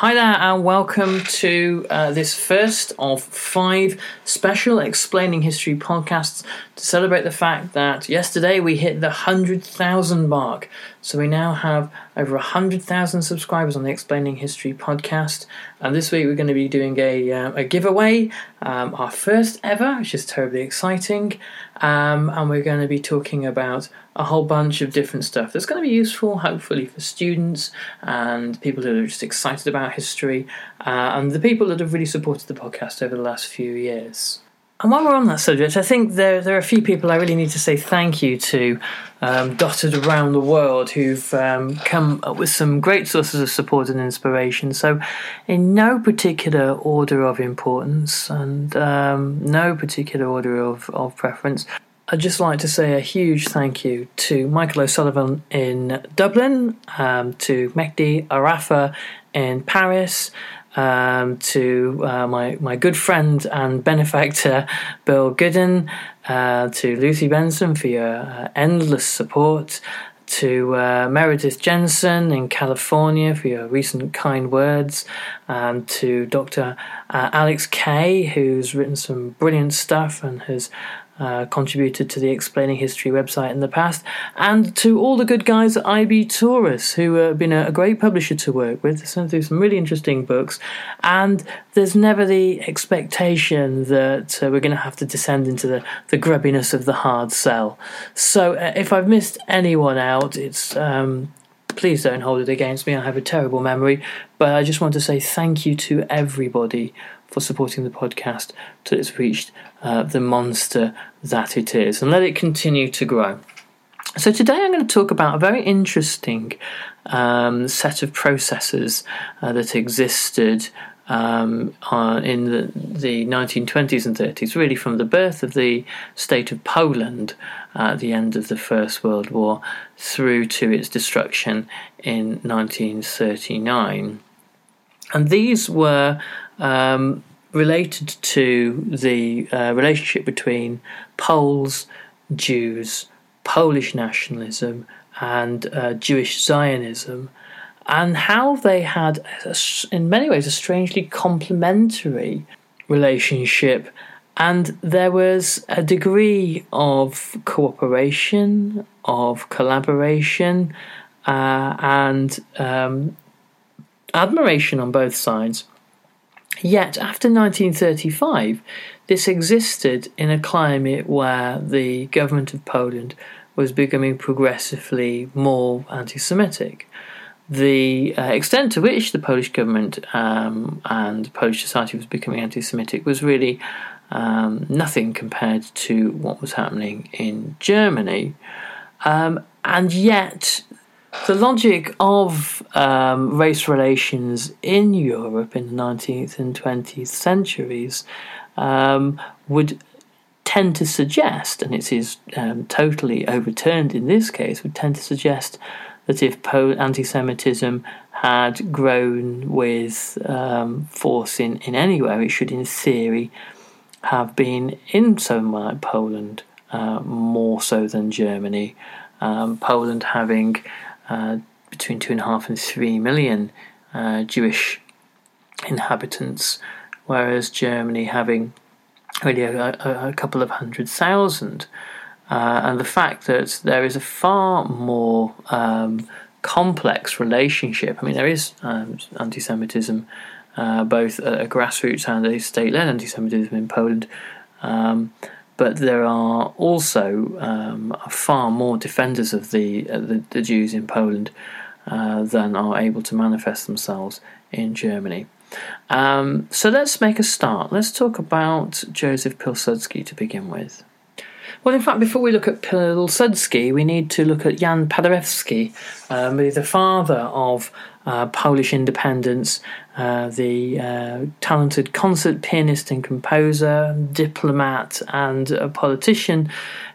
Hi there, and welcome to uh, this first of five special Explaining History podcasts to celebrate the fact that yesterday we hit the 100,000 mark. So we now have over 100,000 subscribers on the Explaining History podcast. And this week we're going to be doing a, uh, a giveaway, um, our first ever, which is terribly exciting. Um, and we're going to be talking about a whole bunch of different stuff that's going to be useful, hopefully, for students and people who are just excited about history uh, and the people that have really supported the podcast over the last few years. And while we're on that subject, I think there there are a few people I really need to say thank you to, um, dotted around the world, who've um, come up with some great sources of support and inspiration. So, in no particular order of importance and um, no particular order of, of preference, I'd just like to say a huge thank you to Michael O'Sullivan in Dublin, um, to Mehdi Arafa in Paris, um, to uh, my, my good friend and benefactor Bill Gooden, uh, to Lucy Benson for your uh, endless support, to uh, Meredith Jensen in California for your recent kind words, and to Dr. Uh, Alex Kay, who's written some brilliant stuff and has uh, contributed to the Explaining History website in the past, and to all the good guys at IB Tauris, who have been a, a great publisher to work with, sent through some really interesting books. And there's never the expectation that uh, we're going to have to descend into the, the grubbiness of the hard sell. So uh, if I've missed anyone out, it's. Um, please don't hold it against me. I have a terrible memory. But I just want to say thank you to everybody for supporting the podcast till it's reached uh, the monster that it is and let it continue to grow. So, today I'm going to talk about a very interesting um, set of processes uh, that existed um, uh, in the, the, 1920s and 30s, really from the birth of the state of Poland at the end of the First World War through to its destruction in 1939. And these were um, related to the uh, relationship between Poles, Jews, Polish nationalism, and uh, Jewish Zionism, and how they had, a, in many ways, a strangely complementary relationship. And there was a degree of cooperation, of collaboration, uh, and um, admiration on both sides. Yet, after 1935, this existed in a climate where the government of Poland was becoming progressively more anti Semitic. The uh, extent to which the Polish government um, and Polish society was becoming anti Semitic was really um, nothing compared to what was happening in Germany. Um, and yet, the logic of um, race relations in Europe in the 19th and 20th centuries um, would tend to suggest, and it is um, totally overturned in this case, would tend to suggest that if anti Semitism had grown with um, force in, in anywhere, it should, in theory, have been in somewhere like Poland uh, more so than Germany. Um, Poland having uh, between two and a half and three million uh, Jewish inhabitants, whereas Germany having only a, a, a couple of hundred thousand. Uh, and the fact that there is a far more um, complex relationship. I mean, there is um, anti Semitism, uh, both at a grassroots and a state led anti Semitism in Poland. Um, but there are also um, far more defenders of the, uh, the, the, Jews in Poland uh, than are able to manifest themselves in Germany. Um, so let's make a start. Let's talk about Joseph Pilsudski to begin with. Well, in fact, before we look at Pilsudski, we need to look at Jan Paderewski, um, the father of uh, Polish independence, uh, the uh, talented concert pianist and composer, diplomat, and a politician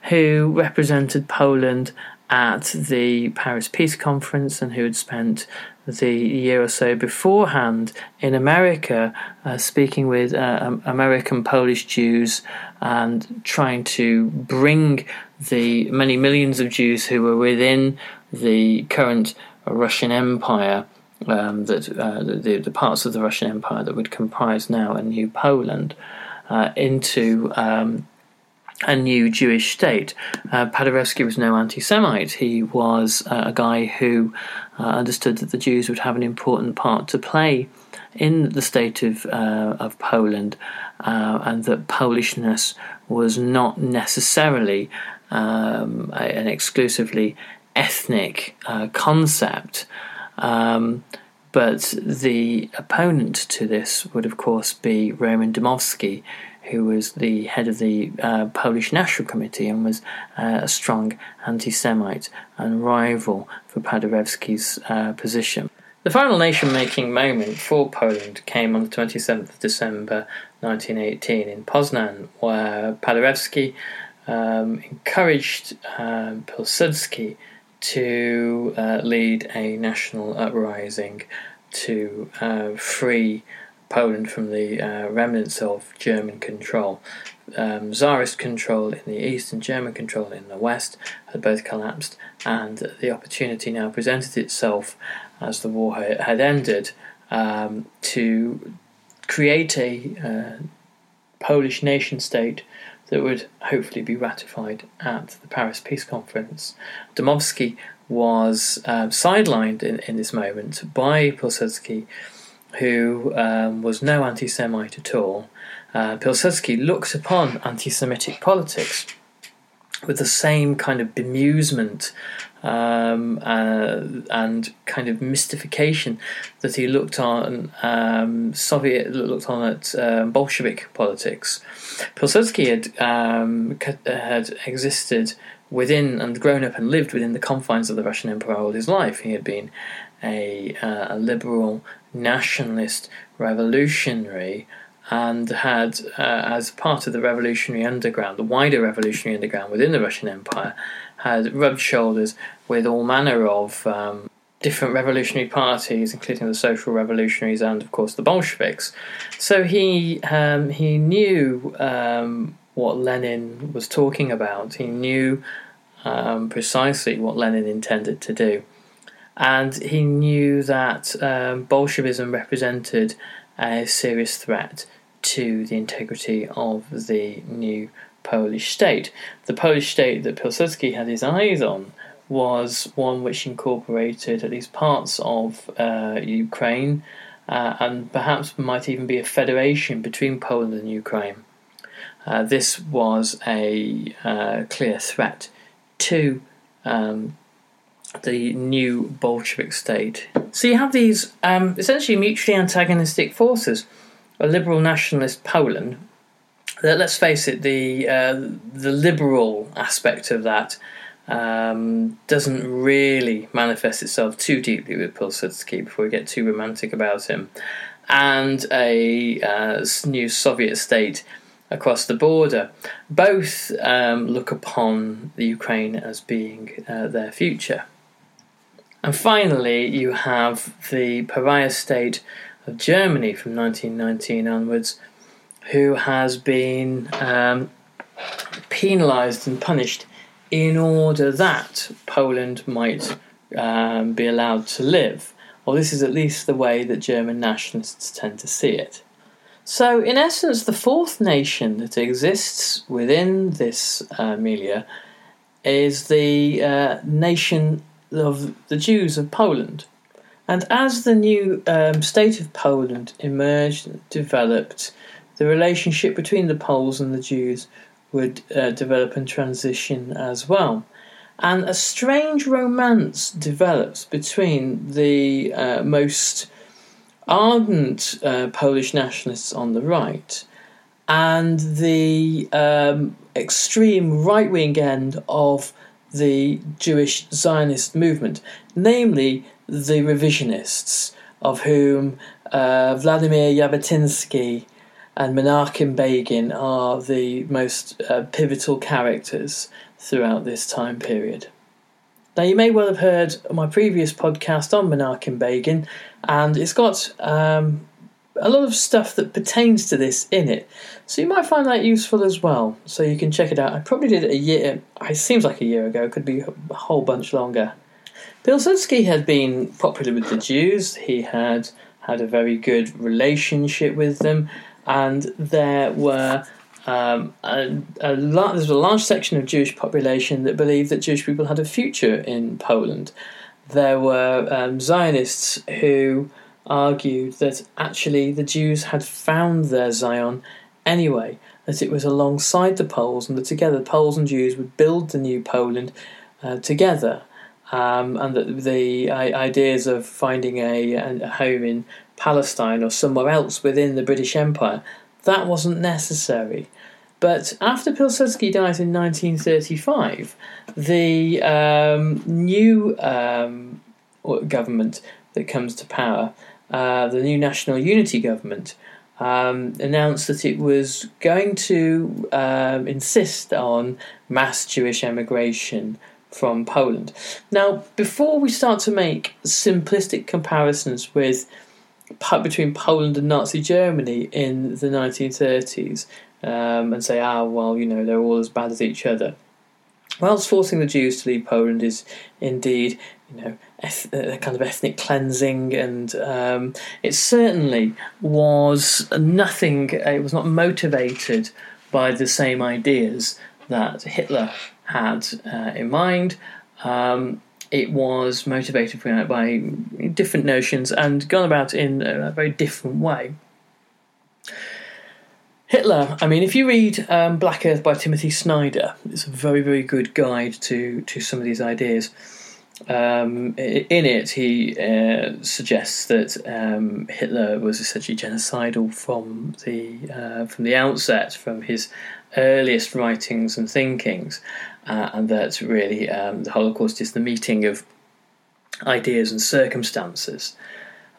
who represented Poland at the Paris Peace Conference and who had spent the year or so beforehand in America, uh, speaking with uh, American Polish Jews and trying to bring the many millions of Jews who were within the current Russian Empire. Um, that uh, the, the parts of the Russian Empire that would comprise now a new Poland uh, into um, a new Jewish state. Uh, Paderewski was no anti Semite. He was uh, a guy who uh, understood that the Jews would have an important part to play in the state of, uh, of Poland uh, and that Polishness was not necessarily um, an exclusively ethnic uh, concept. Um, but the opponent to this would, of course, be Roman Dmowski, who was the head of the uh, Polish National Committee and was uh, a strong anti Semite and rival for Paderewski's uh, position. The final nation making moment for Poland came on the 27th of December 1918 in Poznan, where Paderewski um, encouraged um, Pilsudski to uh, lead a national uprising to uh, free Poland from the uh, remnants of German control. Um, Tsarist control in the east and German control in the west had both collapsed, and the opportunity now presented itself as the war had ended um, to create a uh, Polish nation state that would hopefully be ratified at the Paris Peace Conference. Dmowski was um, sidelined in, in this moment by Pilsudski who um, was no anti Semite at all, uh, Pilsudski looked upon anti Semitic politics with the same kind of bemusement um, uh, and kind of mystification that he looked on um, Soviet looked on at um, Bolshevik politics. Pilsudski had um, had existed within and grown up and lived within the confines of the Russian Empire all his life. He had been a, uh, a liberal nationalist revolutionary and had, uh, as part of the revolutionary underground, the wider revolutionary underground within the Russian Empire, had rubbed shoulders with all manner of um, different revolutionary parties, including the social revolutionaries and, of course, the Bolsheviks. So he um, he knew um, what Lenin was talking about. He knew um, precisely what Lenin intended to do and he knew that um, Bolshevism represented a serious threat to the integrity of the new Polish state. The Polish state that Pilsudski had his eyes on was one which incorporated at least parts of uh, Ukraine uh, and perhaps might even be a federation between Poland and Ukraine. Uh, this was a uh, clear threat to um, the new Bolshevik state. So you have these um, essentially mutually antagonistic forces: a liberal nationalist Poland. That, let's face it, the uh, the liberal aspect of that um, doesn't really manifest itself too deeply with Pilsudski before we get too romantic about him, and a uh, new Soviet state across the border. Both um, look upon the Ukraine as being uh, their future. And finally, you have the pariah state of Germany from 1919 onwards, who has been um, penalised and punished in order that Poland might um, be allowed to live. Or this is at least the way that German nationalists tend to see it. So, in essence, the fourth nation that exists within this uh, milieu is the uh, nation of the Jews of Poland. And as the new um, state of Poland emerged and developed, the relationship between the Poles and the Jews would uh, develop and transition as well. And a strange romance develops between the uh, most ardent uh, Polish nationalists on the right and the um, extreme right wing end of the Jewish Zionist movement, namely the revisionists, of whom uh, Vladimir Jabotinsky and Menachem Begin are the most uh, pivotal characters throughout this time period. Now, you may well have heard my previous podcast on Menachem Begin, and it's got um, a lot of stuff that pertains to this in it. So you might find that useful as well. So you can check it out. I probably did it a year, it seems like a year ago, it could be a whole bunch longer. Pilsudski had been popular with the Jews, he had had a very good relationship with them, and there were um, a, a there was a large section of Jewish population that believed that Jewish people had a future in Poland. There were um, Zionists who argued that actually the Jews had found their Zion anyway, that it was alongside the Poles, and that together Poles and Jews would build the new Poland uh, together. Um, and that the ideas of finding a, a home in Palestine or somewhere else within the British Empire that wasn't necessary. But after Pilsudski dies in 1935, the um, new um, government that comes to power, uh, the new National Unity Government, um, announced that it was going to um, insist on mass Jewish emigration from Poland. Now, before we start to make simplistic comparisons with between Poland and Nazi Germany in the 1930s um, and say, ah, well, you know, they're all as bad as each other. Whilst forcing the Jews to leave Poland is indeed, you know, eth- a kind of ethnic cleansing, and um, it certainly was nothing. It was not motivated by the same ideas that Hitler had uh, in mind. Um, it was motivated by different notions and gone about in a very different way. Hitler, I mean, if you read um, Black Earth by Timothy Snyder, it's a very, very good guide to, to some of these ideas. Um, in it, he uh, suggests that um, Hitler was essentially genocidal from the uh, from the outset, from his earliest writings and thinkings, uh, and that really um, the Holocaust is the meeting of ideas and circumstances,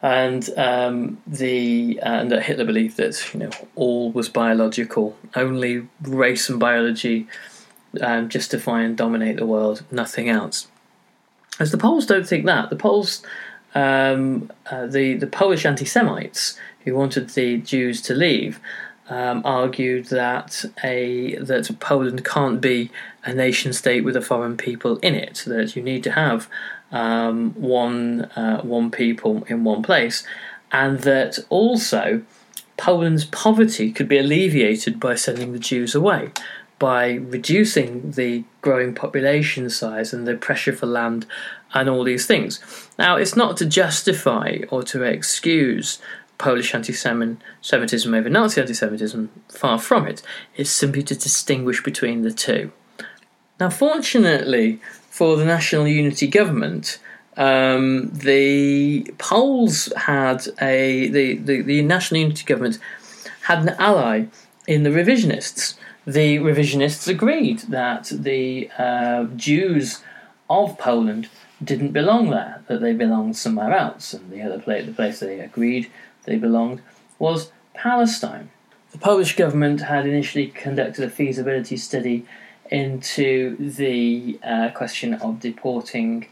and um, the uh, and that Hitler believed that you know all was biological, only race and biology um, justify and dominate the world, nothing else. As the Poles don't think that, the Poles, um, uh, the the Polish anti-Semites who wanted the Jews to leave, um, argued that a that Poland can't be a nation state with a foreign people in it. That you need to have um, one uh, one people in one place, and that also Poland's poverty could be alleviated by sending the Jews away, by reducing the growing population size and the pressure for land and all these things. Now, it's not to justify or to excuse Polish anti Semitism over Nazi anti Semitism, far from it. It's simply to distinguish between the two. Now, fortunately for the National Unity Government, um, the Poles had a the, the, the National Unity Government had an ally in the revisionists. The revisionists agreed that the uh, Jews of Poland didn't belong there, that they belonged somewhere else, and the other place, the place they agreed they belonged was Palestine. The Polish government had initially conducted a feasibility study into the uh, question of deporting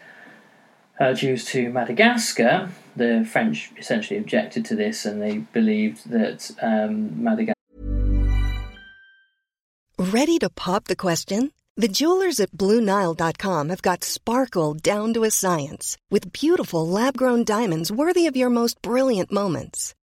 uh, Jews to Madagascar, the French essentially objected to this and they believed that um, Madagascar. Ready to pop the question? The jewelers at BlueNile.com have got sparkle down to a science with beautiful lab grown diamonds worthy of your most brilliant moments.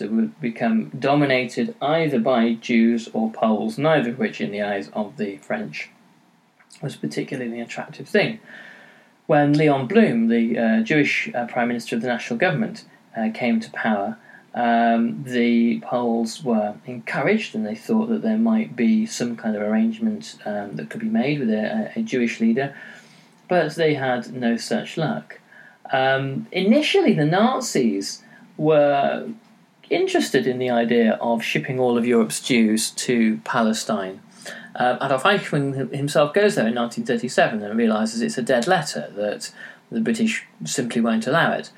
Would become dominated either by Jews or Poles, neither of which, in the eyes of the French, was particularly an attractive thing. When Leon Blum, the uh, Jewish uh, Prime Minister of the national government, uh, came to power, um, the Poles were encouraged and they thought that there might be some kind of arrangement um, that could be made with a, a, Jewish leader, but they had no such luck. Um, initially, the Nazis were interested in the idea of shipping all of Europe's Jews to Palestine. Uh, Adolf Eichmann himself goes there in 1937 and realizes it's a dead letter, that the British simply won't allow it.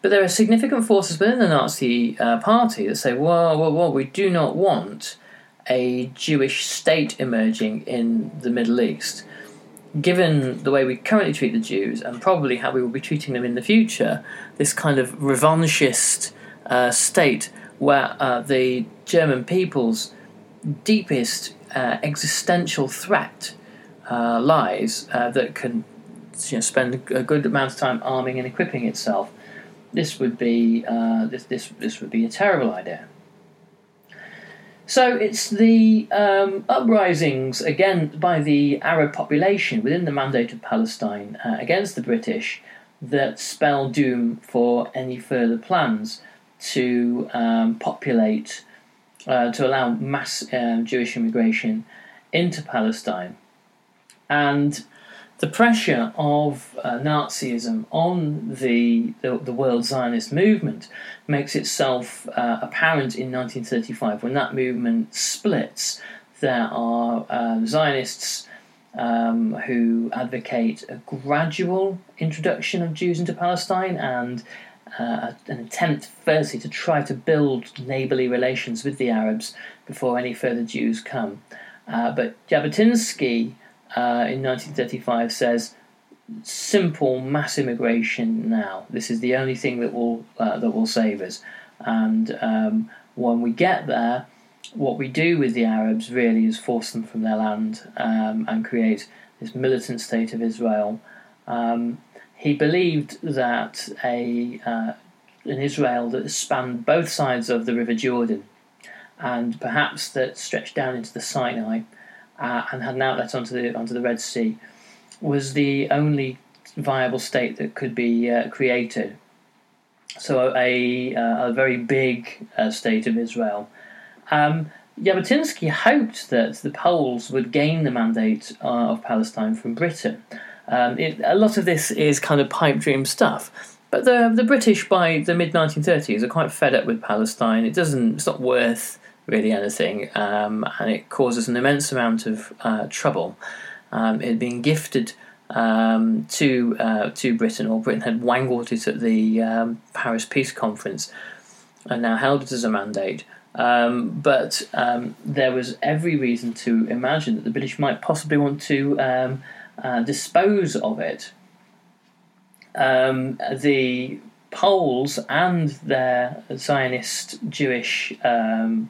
But there are significant forces within the Nazi uh, party that say, well, well, well, we do not want a Jewish state emerging in the Middle East. Given the way we currently treat the Jews, and probably how we will be treating them in the future, this kind of revanchist uh, state where uh, the German people's deepest uh, existential threat uh, lies uh, that can you know, spend a good amount of time arming and equipping itself. This would be this, this this would be a terrible idea. So it's the um, uprisings again by the Arab population within the Mandate of Palestine uh, against the British that spell doom for any further plans to um, populate uh, to allow mass uh, Jewish immigration into Palestine. And the pressure of uh, Nazism on the, the, the, world Zionist movement makes itself uh, apparent in 1935 when that movement splits. There are uh, Zionists um, who advocate a gradual introduction of Jews into Palestine and uh, an attempt, firstly, to try to build neighbourly relations with the Arabs before any further Jews come. Uh, but Jabotinsky uh, in 1935 says simple mass immigration now. This is the only thing that will uh, that will save us. And um, when we get there, what we do with the Arabs really is force them from their land um, and create this militant state of Israel. Um, he believed that a uh, an Israel that spanned both sides of the River Jordan, and perhaps that stretched down into the Sinai, uh, and had an outlet onto the onto the Red Sea, was the only viable state that could be uh, created. So a uh, a very big uh, state of Israel. Um, Jabotinsky hoped that the Poles would gain the mandate uh, of Palestine from Britain um, it, a lot of this is kind of pipe dream stuff. But the the British by the mid 1930s are quite fed up with Palestine. It doesn't. It's not worth really anything, um, and it causes an immense amount of uh, trouble. Um, it had been gifted um, to uh, to Britain, or Britain had wangled it at the um, Paris Peace Conference, and now held it as a mandate. Um, but um, there was every reason to imagine that the British might possibly want to uh, dispose of it. Um, the Poles and their Zionist Jewish um,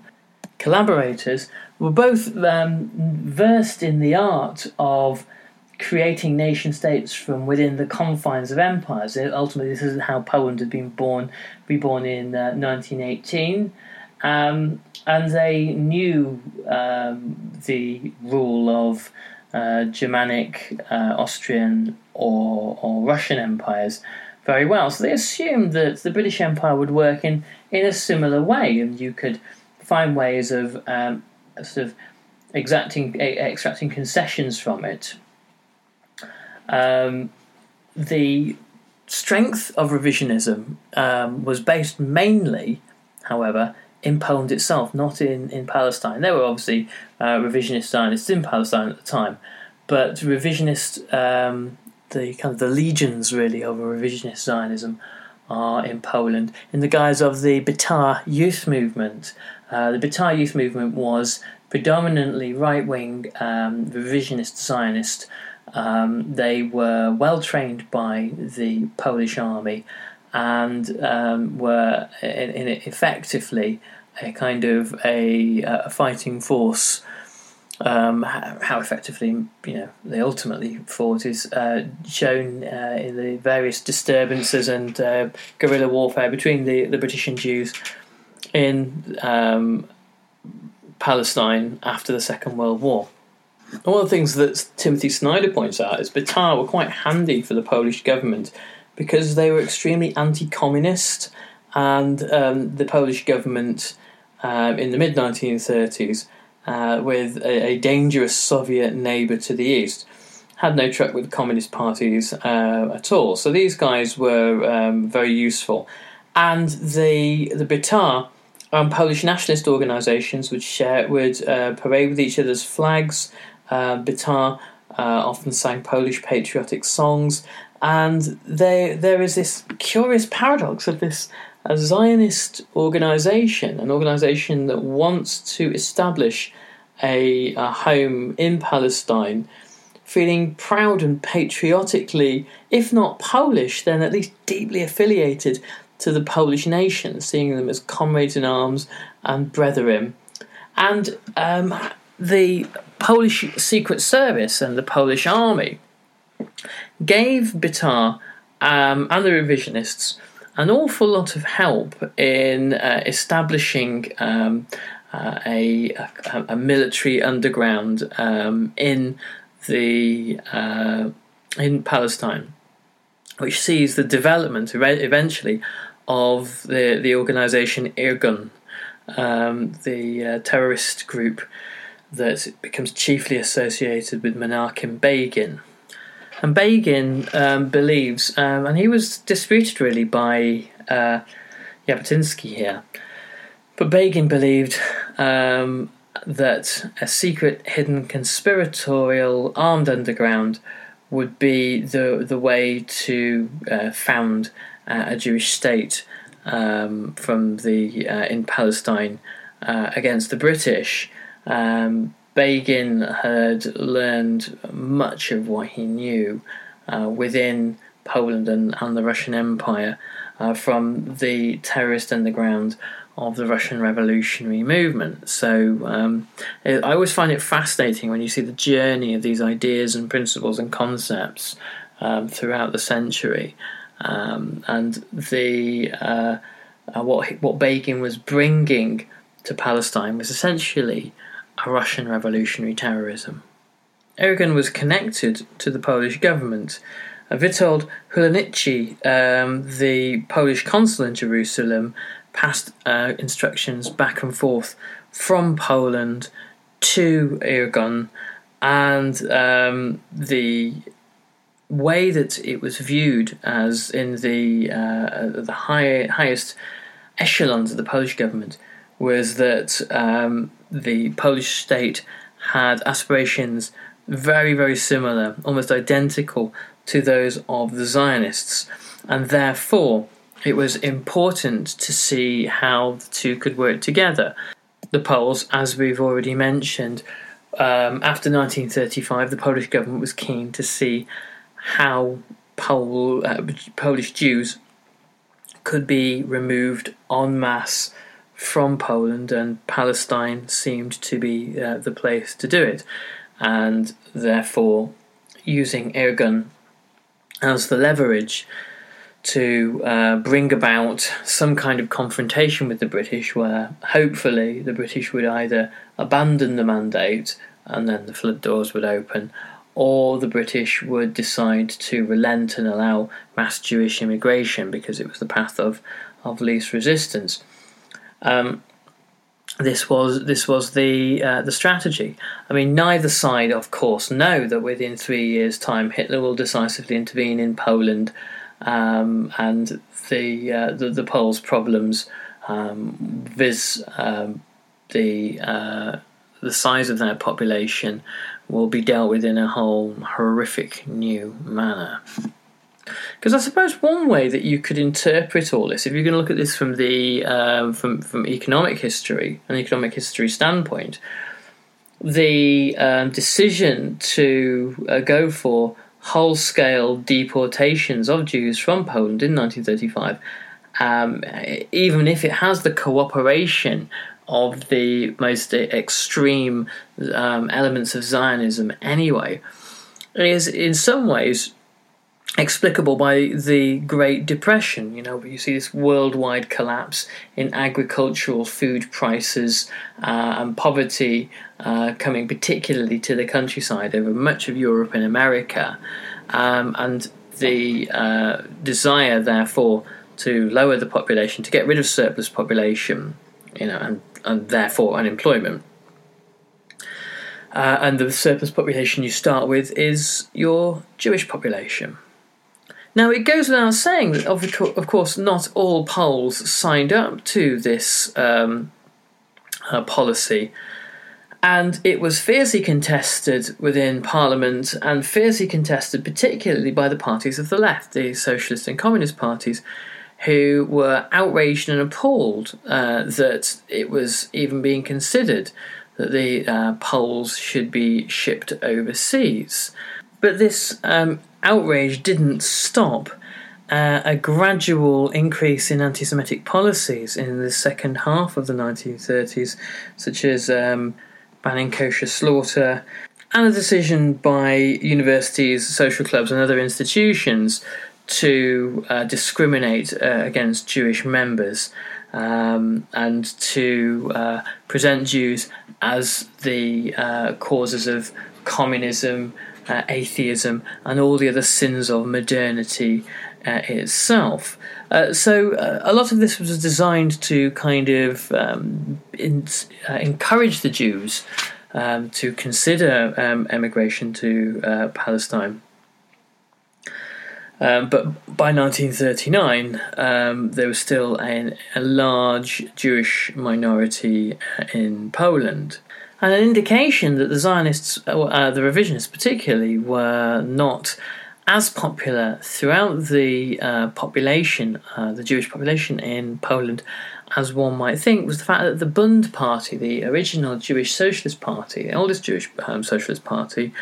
collaborators were both um, versed in the art of creating nation states from within the confines of empires. Ultimately, this is how Poland had been born, reborn in uh, 1918. Um, and they knew um, the rule of uh, Germanic, uh, Austrian, or, or Russian empires very well. So they assumed that the British Empire would work in, in a similar way, and you could find ways of um, sort of exacting, extracting concessions from it. Um, the strength of revisionism um, was based mainly, however, in Poland itself, not in, in Palestine. There were obviously uh, revisionist Zionists in Palestine at the time, but revisionist, um, the kind of the legions really of revisionist Zionism are in Poland in the guise of the Betar youth movement. Uh, the Betar youth movement was predominantly right wing um, revisionist Zionist. Um, they were well trained by the Polish army and um, were in, in effectively a kind of a, a fighting force. Um, how effectively, you know, they ultimately fought is uh, shown uh, in the various disturbances and uh, guerrilla warfare between the, the British and Jews in um, Palestine after the Second World War. one of the things that Timothy Snyder points out is Betar were quite handy for the Polish government because they were extremely anti-communist, and um, the Polish government um, in the mid 1930s, uh, with a, a, dangerous Soviet neighbour to the east, had no truck with communist parties uh, at all. So these guys were um, very useful, and the the Betar. Um, Polish nationalist organisations would share would uh, parade with each other's flags. Uh, Betar uh, often sang Polish patriotic songs, and there there is this curious paradox of this a Zionist organization, an organization that wants to establish a, a, home in Palestine, feeling proud and patriotically, if not Polish, then at least deeply affiliated to the Polish nation, seeing them as comrades in arms and brethren. And um, the Polish Secret Service and the Polish Army gave Betar um, and the revisionists an awful lot of help in uh, establishing um, uh, a, a, a, military underground um, in the uh, in Palestine, which sees the development eventually of the the organisation Irgun, um, the uh, terrorist group that becomes chiefly associated with Menachem Begin. And Begin um, believes, um, and he was disputed really by uh, Jabotinsky here, but Begin believed um, that a secret, hidden, conspiratorial, armed underground would be the the way to uh, found uh, a Jewish state um, from the uh, in Palestine uh, against the British. Um, Begin had learned much of what he knew uh, within Poland and, and, the Russian Empire uh, from the terrorist underground of the Russian revolutionary movement. So um, it, I always find it fascinating when you see the journey of these ideas and principles and concepts um, throughout the century. Um, and the uh, uh what what Begin was bringing to Palestine was essentially Russian revolutionary terrorism. Irgun was connected to the Polish government. Uh, Witold Hulanicki, um, the Polish consul in Jerusalem, passed uh, instructions back and forth from Poland to Irgun, and um, the way that it was viewed as in the uh, the high, highest echelons of the Polish government was that um, the Polish state had aspirations very, very similar, almost identical to those of the Zionists, and therefore it was important to see how the two could work together. The Poles, as we've already mentioned, um, after 1935, the Polish government was keen to see how Pole, uh, Polish Jews could be removed en masse from Poland, and Palestine seemed to be uh, the place to do it. And therefore, using Irgun as the leverage to uh, bring about some kind of confrontation with the British, where hopefully the British would either abandon the mandate and then the flood doors would open, or the British would decide to relent and allow mass Jewish immigration because it was the path of, of least resistance. Um, this was this was the uh, the strategy. I mean, neither side, of course, know that within three years' time Hitler will decisively intervene in Poland, um, and the, uh, the, the Poles' problems um, vis um, the uh, the size of their population will be dealt with in a whole horrific new manner. Because I suppose one way that you could interpret all this, if you're going to look at this from the uh, from from economic history, an economic history standpoint, the um, decision to uh, go for whole scale deportations of Jews from Poland in 1935, um, even if it has the cooperation of the most extreme um, elements of Zionism anyway, is in some ways explicable by the Great Depression. You know, you see this worldwide collapse in agricultural food prices uh, and poverty uh, coming particularly to the countryside over much of Europe and America, um, and the uh, desire, therefore, to lower the population, to get rid of surplus population, you know, and, and therefore unemployment. Uh, and the surplus population you start with is your Jewish population. Now, it goes without saying that, of, course, not all Poles signed up to this um, uh, policy, and it was fiercely contested within Parliament and fiercely contested particularly by the parties of the left, the Socialist and Communist parties, who were outraged and appalled uh, that it was even being considered that the uh, Poles should be shipped overseas. But this um, outrage didn't stop uh, a gradual increase in anti Semitic policies in the second half of the 1930s, such as um, banning kosher slaughter, and a decision by universities, social clubs, and other institutions to uh, discriminate uh, against Jewish members um, and to uh, present Jews as the uh, causes of communism uh, atheism, and all the other sins of modernity uh, itself. Uh, so uh, a lot of this was designed to kind of um, in, uh, encourage the Jews um, to consider um, emigration to uh, Palestine. Um, but by 1939, um, there was still a, a large Jewish minority in Poland and an indication that the Zionists, uh, the revisionists particularly, were not as popular throughout the uh, population, uh, the Jewish population in Poland, as one might think, was the fact that the Bund Party, the original Jewish Socialist Party, the oldest Jewish um, Socialist Party,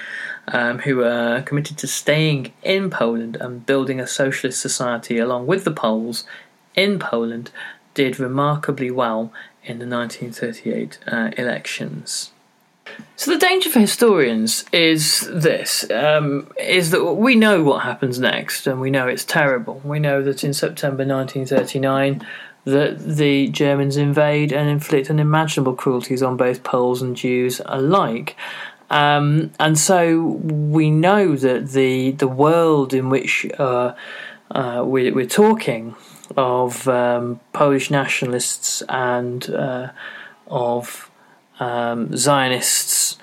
um, who were committed to staying in Poland and building a socialist society along with the Poles in Poland, did remarkably well in the 1938 uh, elections. So the danger for historians is this: um, is that we know what happens next, and we know it's terrible. We know that in September 1939, that the Germans invade and inflict unimaginable cruelties on both Poles and Jews alike. Um, and so we know that the the world in which uh, uh, we, are talking of um, Polish nationalists and uh, of um, Zionists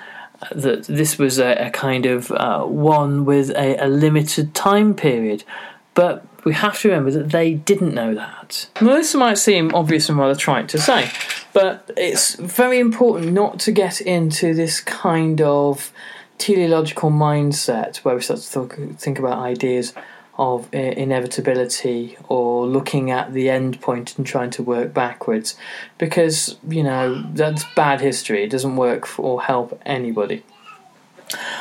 that this was a, a kind of uh, one with a, a, limited time period. But we have to remember that they didn't know that. Now, this might seem obvious and rather trite to say, but it's very important not to get into this kind of teleological mindset where we start to think about ideas of uh, inevitability or looking at the end point and trying to work backwards. Because you know that's bad history. It doesn't work for, or help anybody.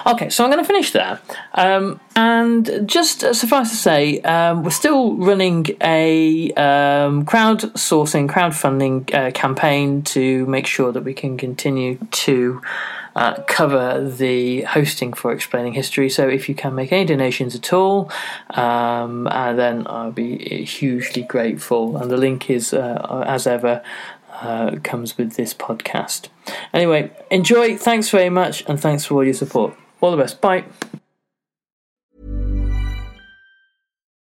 Okay, so I'm going to finish there. Um, and just uh, suffice to say, um, we're still running a um, crowdsourcing, crowdfunding uh, campaign to make sure that we can continue to uh, cover the hosting for Explaining History. So if you can make any donations at all, um, uh, then I'll be hugely grateful. And the link is, uh, as ever, uh, comes with this podcast. Anyway, enjoy. Thanks very much, and thanks for all your support. All the best. Bye.